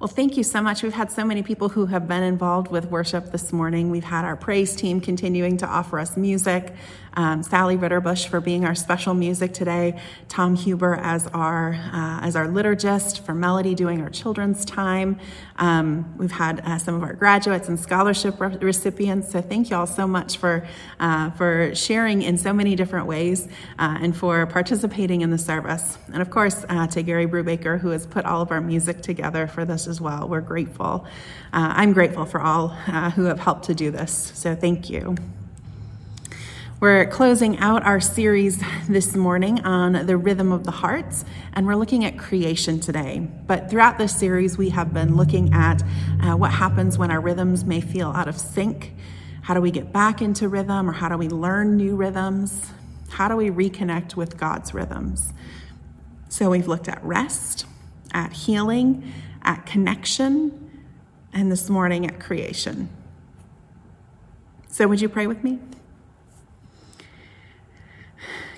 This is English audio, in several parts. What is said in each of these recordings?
Well, thank you so much. We've had so many people who have been involved with worship this morning. We've had our praise team continuing to offer us music, um, Sally Ritterbush for being our special music today, Tom Huber as our uh, as our liturgist for Melody doing our children's time. Um, we've had uh, some of our graduates and scholarship re- recipients. So thank you all so much for uh, for sharing in so many different ways uh, and for participating in the service. And of course, uh, to Gary Brubaker who has put all of our music together for this as well. We're grateful. Uh, I'm grateful for all who have helped to do this. So thank you. We're closing out our series this morning on the rhythm of the hearts, and we're looking at creation today. But throughout this series, we have been looking at uh, what happens when our rhythms may feel out of sync. How do we get back into rhythm, or how do we learn new rhythms? How do we reconnect with God's rhythms? So we've looked at rest, at healing, at connection, and this morning at creation. So, would you pray with me?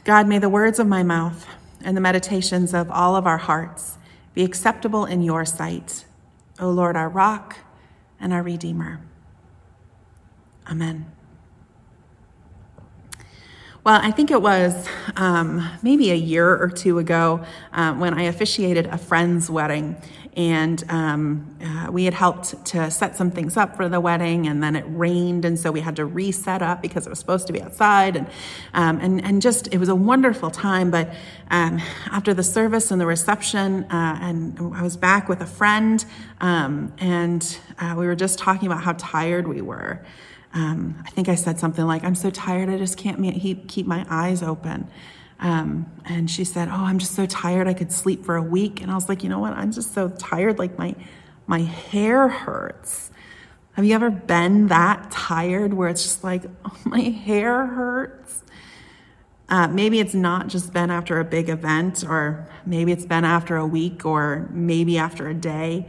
God, may the words of my mouth and the meditations of all of our hearts be acceptable in your sight, O Lord, our rock and our redeemer. Amen. Well, I think it was um, maybe a year or two ago uh, when I officiated a friend's wedding. And um, uh, we had helped to set some things up for the wedding, and then it rained, and so we had to reset up because it was supposed to be outside. And, um, and, and just, it was a wonderful time. But um, after the service and the reception, uh, and I was back with a friend, um, and uh, we were just talking about how tired we were um, I think I said something like, I'm so tired, I just can't keep my eyes open. Um, and she said, Oh, I'm just so tired, I could sleep for a week. And I was like, You know what? I'm just so tired, like my, my hair hurts. Have you ever been that tired where it's just like, oh, my hair hurts? Uh, maybe it's not just been after a big event, or maybe it's been after a week, or maybe after a day.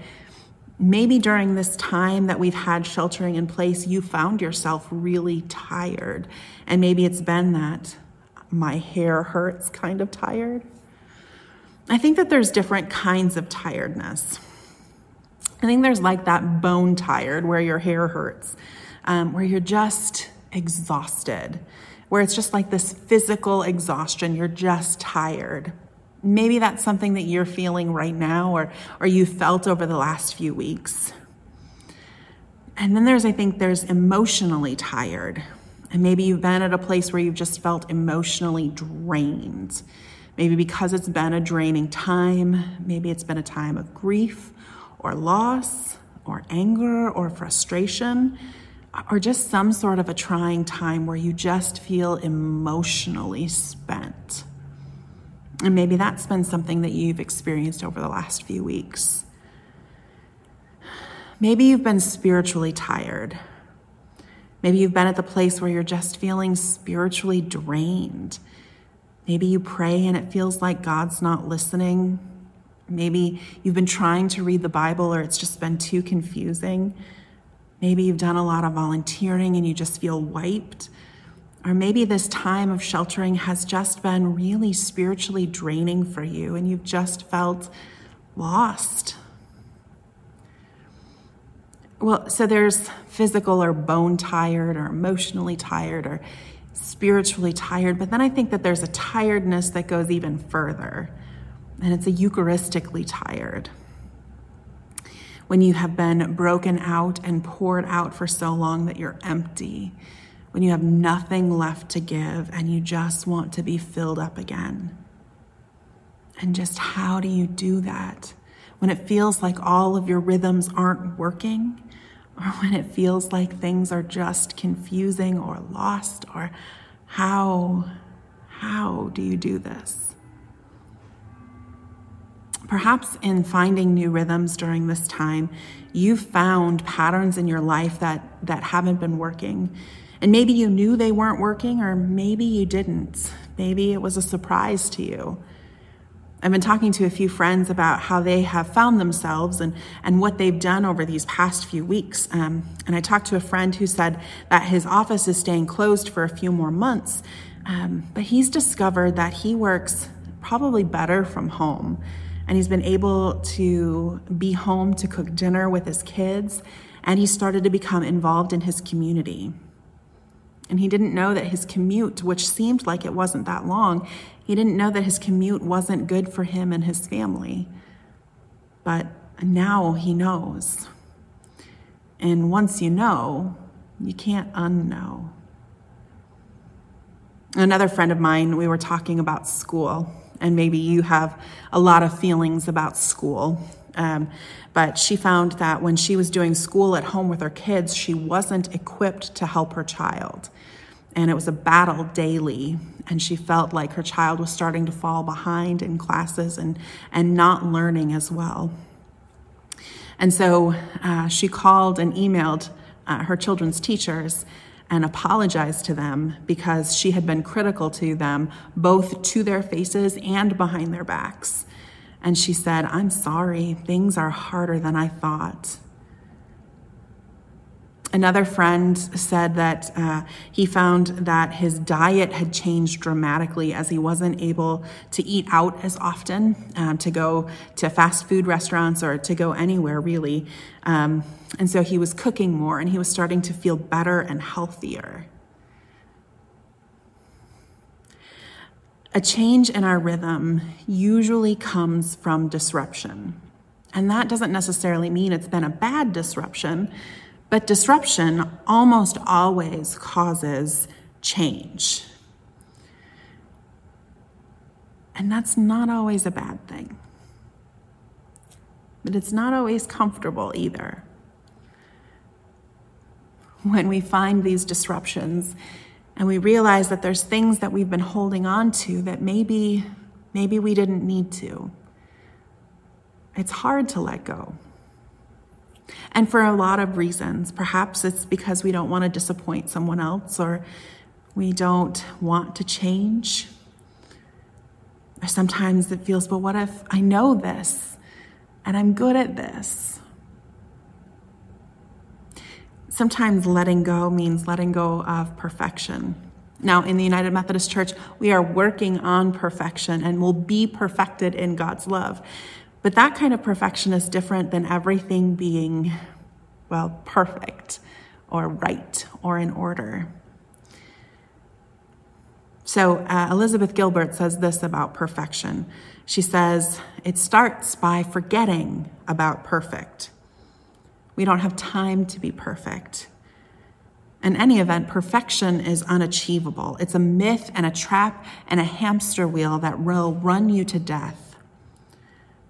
Maybe during this time that we've had sheltering in place, you found yourself really tired. And maybe it's been that my hair hurts kind of tired. I think that there's different kinds of tiredness. I think there's like that bone tired where your hair hurts, um, where you're just exhausted, where it's just like this physical exhaustion. You're just tired. Maybe that's something that you're feeling right now or, or you felt over the last few weeks. And then there's, I think, there's emotionally tired. And maybe you've been at a place where you've just felt emotionally drained. Maybe because it's been a draining time, maybe it's been a time of grief or loss or anger or frustration or just some sort of a trying time where you just feel emotionally spent. And maybe that's been something that you've experienced over the last few weeks. Maybe you've been spiritually tired. Maybe you've been at the place where you're just feeling spiritually drained. Maybe you pray and it feels like God's not listening. Maybe you've been trying to read the Bible or it's just been too confusing. Maybe you've done a lot of volunteering and you just feel wiped. Or maybe this time of sheltering has just been really spiritually draining for you and you've just felt lost. Well, so there's physical or bone tired or emotionally tired or spiritually tired, but then I think that there's a tiredness that goes even further, and it's a Eucharistically tired. When you have been broken out and poured out for so long that you're empty when you have nothing left to give and you just want to be filled up again. And just how do you do that? When it feels like all of your rhythms aren't working, or when it feels like things are just confusing or lost, or how, how do you do this? Perhaps in finding new rhythms during this time, you've found patterns in your life that, that haven't been working and maybe you knew they weren't working, or maybe you didn't. Maybe it was a surprise to you. I've been talking to a few friends about how they have found themselves and, and what they've done over these past few weeks. Um, and I talked to a friend who said that his office is staying closed for a few more months, um, but he's discovered that he works probably better from home and he's been able to be home to cook dinner with his kids, and he started to become involved in his community. And he didn't know that his commute, which seemed like it wasn't that long, he didn't know that his commute wasn't good for him and his family. But now he knows. And once you know, you can't unknow. Another friend of mine, we were talking about school, and maybe you have a lot of feelings about school. Um, but she found that when she was doing school at home with her kids, she wasn't equipped to help her child. And it was a battle daily. And she felt like her child was starting to fall behind in classes and, and not learning as well. And so uh, she called and emailed uh, her children's teachers and apologized to them because she had been critical to them, both to their faces and behind their backs. And she said, I'm sorry, things are harder than I thought. Another friend said that uh, he found that his diet had changed dramatically as he wasn't able to eat out as often, um, to go to fast food restaurants or to go anywhere really. Um, and so he was cooking more and he was starting to feel better and healthier. A change in our rhythm usually comes from disruption. And that doesn't necessarily mean it's been a bad disruption. But disruption almost always causes change. And that's not always a bad thing. But it's not always comfortable either. When we find these disruptions and we realize that there's things that we've been holding on to that maybe maybe we didn't need to. It's hard to let go. And for a lot of reasons. Perhaps it's because we don't want to disappoint someone else or we don't want to change. Or sometimes it feels, but what if I know this and I'm good at this? Sometimes letting go means letting go of perfection. Now, in the United Methodist Church, we are working on perfection and will be perfected in God's love. But that kind of perfection is different than everything being, well, perfect or right or in order. So, uh, Elizabeth Gilbert says this about perfection. She says, it starts by forgetting about perfect. We don't have time to be perfect. In any event, perfection is unachievable. It's a myth and a trap and a hamster wheel that will run you to death.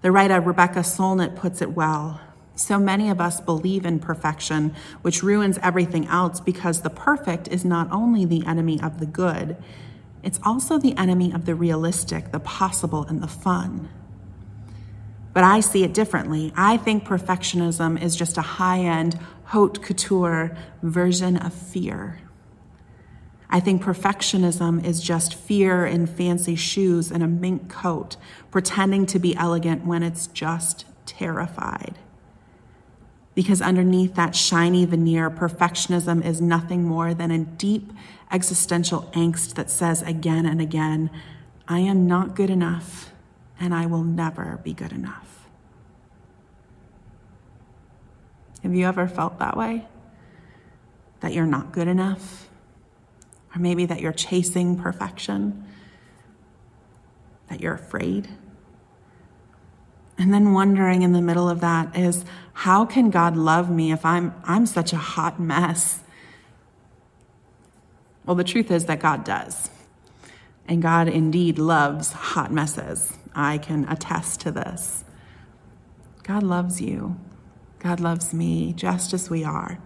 The writer Rebecca Solnit puts it well. So many of us believe in perfection, which ruins everything else because the perfect is not only the enemy of the good, it's also the enemy of the realistic, the possible, and the fun. But I see it differently. I think perfectionism is just a high end, haute couture version of fear. I think perfectionism is just fear in fancy shoes and a mink coat, pretending to be elegant when it's just terrified. Because underneath that shiny veneer, perfectionism is nothing more than a deep existential angst that says again and again, I am not good enough and I will never be good enough. Have you ever felt that way? That you're not good enough? Or maybe that you're chasing perfection, that you're afraid. And then wondering in the middle of that is how can God love me if I'm I'm such a hot mess? Well, the truth is that God does. And God indeed loves hot messes. I can attest to this. God loves you. God loves me just as we are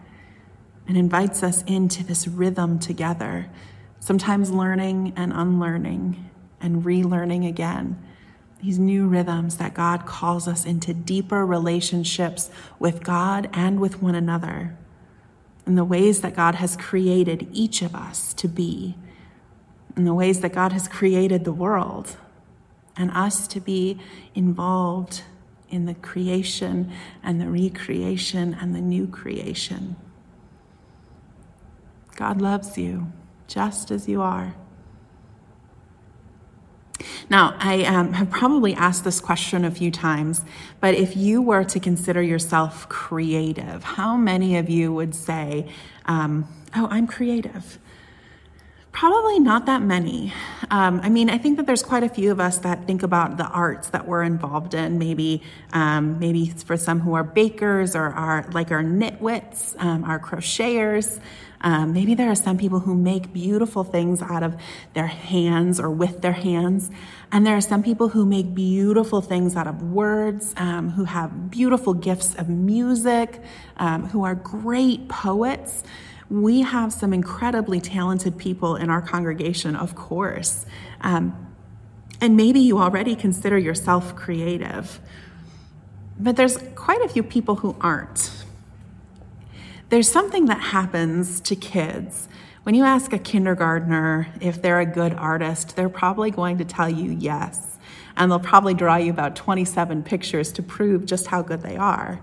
and invites us into this rhythm together, sometimes learning and unlearning and relearning again. These new rhythms that God calls us into deeper relationships with God and with one another, in the ways that God has created each of us to be, in the ways that God has created the world, and us to be involved in the creation and the recreation and the new creation. God loves you just as you are. Now, I um, have probably asked this question a few times, but if you were to consider yourself creative, how many of you would say, um, Oh, I'm creative? Probably not that many. Um, I mean, I think that there's quite a few of us that think about the arts that we're involved in. Maybe, um, maybe for some who are bakers or are like our nitwits, um, our crocheters. Um, maybe there are some people who make beautiful things out of their hands or with their hands. And there are some people who make beautiful things out of words, um, who have beautiful gifts of music, um, who are great poets. We have some incredibly talented people in our congregation, of course. Um, and maybe you already consider yourself creative. But there's quite a few people who aren't. There's something that happens to kids. When you ask a kindergartner if they're a good artist, they're probably going to tell you yes. And they'll probably draw you about 27 pictures to prove just how good they are.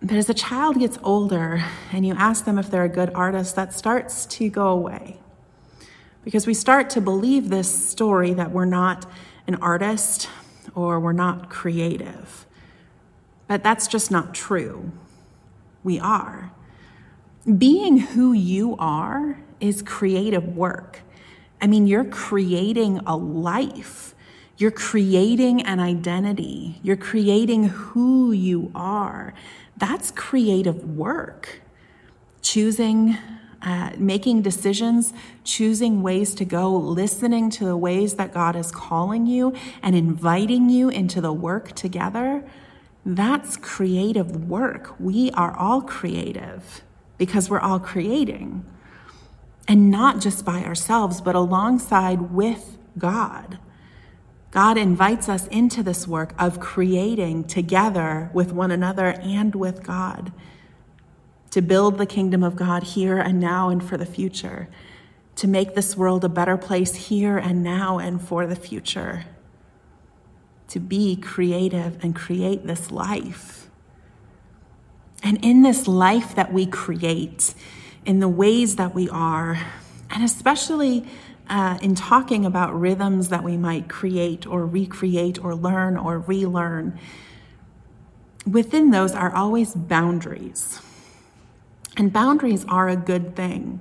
But as a child gets older and you ask them if they're a good artist, that starts to go away. Because we start to believe this story that we're not an artist or we're not creative. But that's just not true. We are. Being who you are is creative work. I mean, you're creating a life. You're creating an identity. You're creating who you are. That's creative work. Choosing, uh, making decisions, choosing ways to go, listening to the ways that God is calling you and inviting you into the work together. That's creative work. We are all creative because we're all creating. And not just by ourselves, but alongside with God. God invites us into this work of creating together with one another and with God to build the kingdom of God here and now and for the future, to make this world a better place here and now and for the future, to be creative and create this life. And in this life that we create, in the ways that we are, and especially uh, in talking about rhythms that we might create or recreate or learn or relearn, within those are always boundaries. And boundaries are a good thing.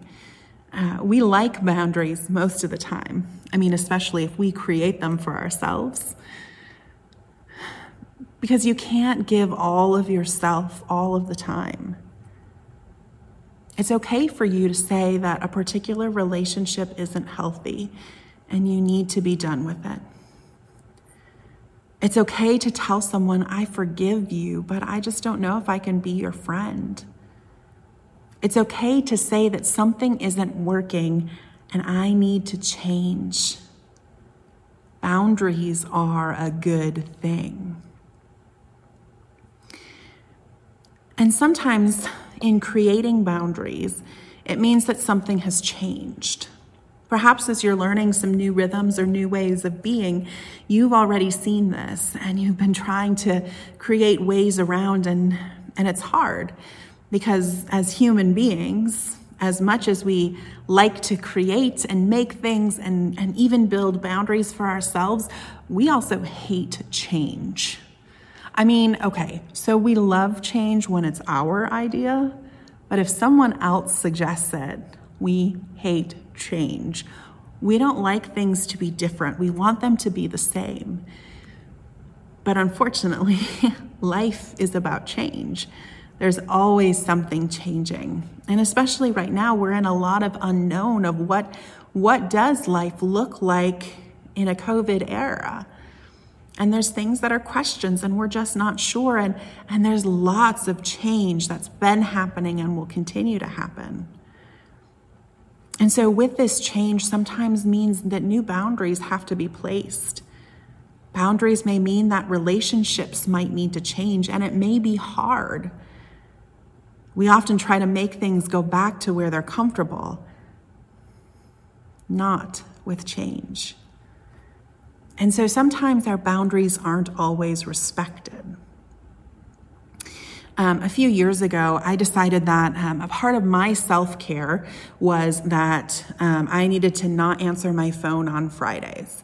Uh, we like boundaries most of the time. I mean, especially if we create them for ourselves. Because you can't give all of yourself all of the time. It's okay for you to say that a particular relationship isn't healthy and you need to be done with it. It's okay to tell someone, I forgive you, but I just don't know if I can be your friend. It's okay to say that something isn't working and I need to change. Boundaries are a good thing. And sometimes in creating boundaries, it means that something has changed. Perhaps as you're learning some new rhythms or new ways of being, you've already seen this and you've been trying to create ways around, and, and it's hard because as human beings, as much as we like to create and make things and, and even build boundaries for ourselves, we also hate change. I mean, okay, so we love change when it's our idea, but if someone else suggests it, we hate change. We don't like things to be different, we want them to be the same. But unfortunately, life is about change. There's always something changing. And especially right now, we're in a lot of unknown of what, what does life look like in a COVID era and there's things that are questions and we're just not sure. And and there's lots of change that's been happening and will continue to happen. And so with this change sometimes means that new boundaries have to be placed. Boundaries may mean that relationships might need to change and it may be hard. We often try to make things go back to where they're comfortable not with change and so sometimes our boundaries aren't always respected. Um, a few years ago, I decided that um, a part of my self care was that um, I needed to not answer my phone on Fridays.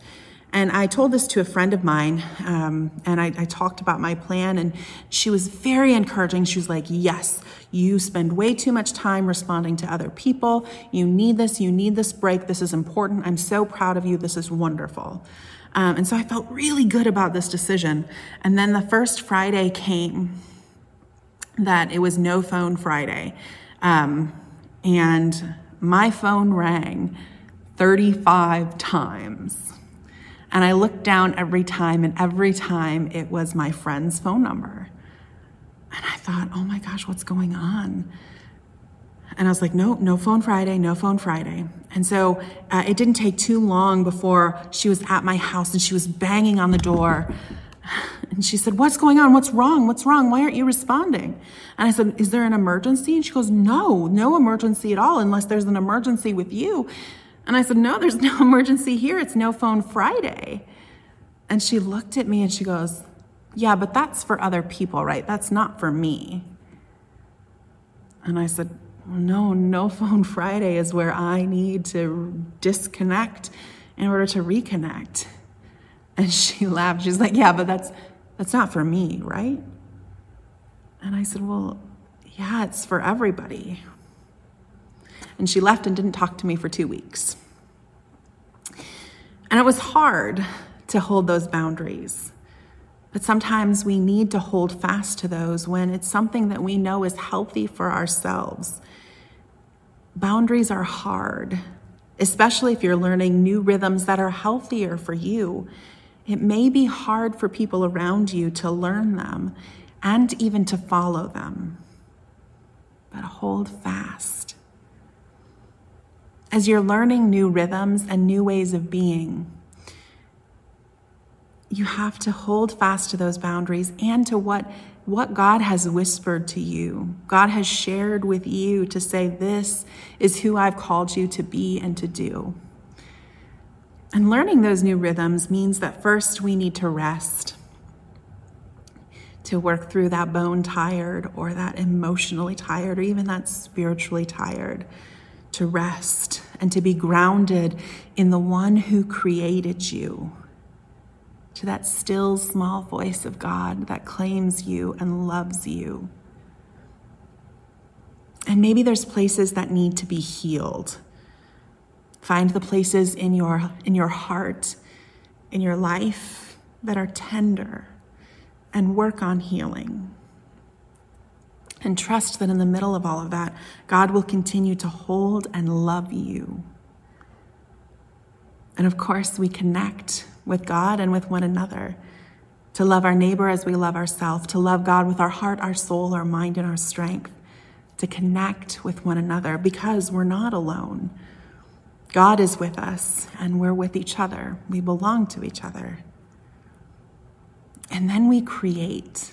And I told this to a friend of mine, um, and I, I talked about my plan, and she was very encouraging. She was like, Yes, you spend way too much time responding to other people. You need this, you need this break. This is important. I'm so proud of you. This is wonderful. Um, and so I felt really good about this decision. And then the first Friday came that it was no phone Friday. Um, and my phone rang 35 times. And I looked down every time, and every time it was my friend's phone number. And I thought, oh my gosh, what's going on? And I was like, no, no phone Friday, no phone Friday. And so uh, it didn't take too long before she was at my house and she was banging on the door. And she said, What's going on? What's wrong? What's wrong? Why aren't you responding? And I said, Is there an emergency? And she goes, No, no emergency at all, unless there's an emergency with you. And I said, No, there's no emergency here. It's no phone Friday. And she looked at me and she goes, Yeah, but that's for other people, right? That's not for me. And I said, No, no phone Friday is where I need to disconnect in order to reconnect. And she laughed. She's like, Yeah, but that's that's not for me, right? And I said, Well, yeah, it's for everybody. And she left and didn't talk to me for two weeks. And it was hard to hold those boundaries. But sometimes we need to hold fast to those when it's something that we know is healthy for ourselves. Boundaries are hard, especially if you're learning new rhythms that are healthier for you. It may be hard for people around you to learn them and even to follow them, but hold fast. As you're learning new rhythms and new ways of being, you have to hold fast to those boundaries and to what, what God has whispered to you. God has shared with you to say, This is who I've called you to be and to do. And learning those new rhythms means that first we need to rest, to work through that bone tired or that emotionally tired or even that spiritually tired, to rest and to be grounded in the one who created you, to that still small voice of God that claims you and loves you. And maybe there's places that need to be healed Find the places in your, in your heart, in your life that are tender, and work on healing. And trust that in the middle of all of that, God will continue to hold and love you. And of course, we connect with God and with one another to love our neighbor as we love ourselves, to love God with our heart, our soul, our mind, and our strength, to connect with one another because we're not alone. God is with us and we're with each other. We belong to each other. And then we create.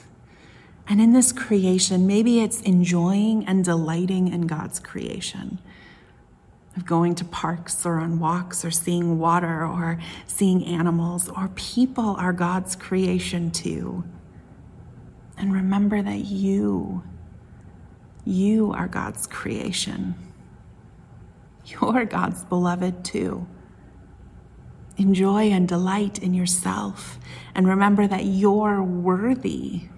And in this creation, maybe it's enjoying and delighting in God's creation of going to parks or on walks or seeing water or seeing animals or people are God's creation too. And remember that you, you are God's creation. You're God's beloved too. Enjoy and delight in yourself and remember that you're worthy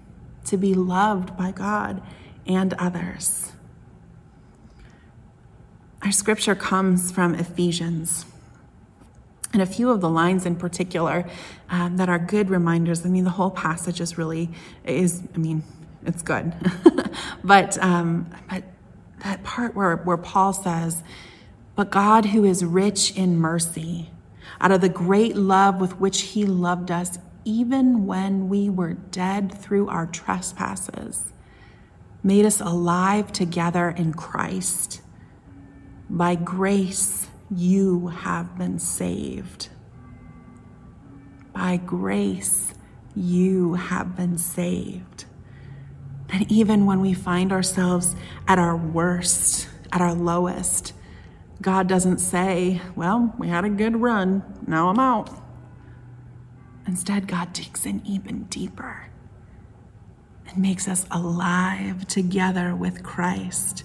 to be loved by God and others. Our scripture comes from Ephesians. And a few of the lines in particular um, that are good reminders. I mean, the whole passage is really is. I mean, it's good, but um, but that part where where Paul says, but God, who is rich in mercy, out of the great love with which He loved us, even when we were dead through our trespasses, made us alive together in Christ. By grace, you have been saved. By grace, you have been saved. And even when we find ourselves at our worst, at our lowest, God doesn't say, Well, we had a good run, now I'm out. Instead, God digs in even deeper and makes us alive together with Christ.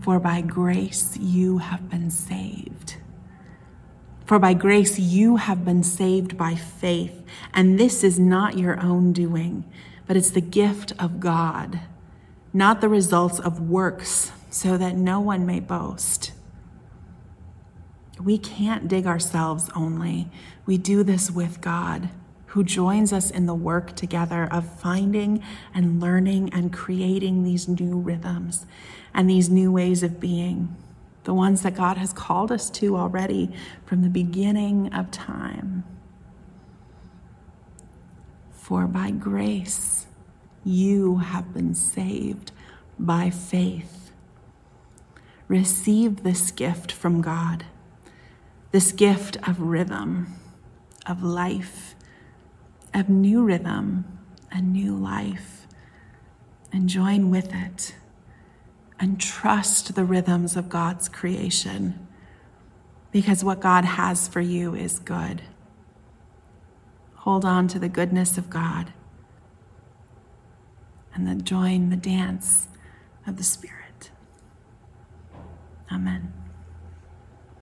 For by grace you have been saved For by grace you have been saved by faith, and this is not your own doing, but it's the gift of God, not the results of works, so that no one may boast. We can't dig ourselves only. We do this with God, who joins us in the work together of finding and learning and creating these new rhythms and these new ways of being, the ones that God has called us to already from the beginning of time. For by grace you have been saved by faith. Receive this gift from God this gift of rhythm, of life, of new rhythm, a new life, and join with it and trust the rhythms of God's creation because what God has for you is good. Hold on to the goodness of God and then join the dance of the Spirit. Amen.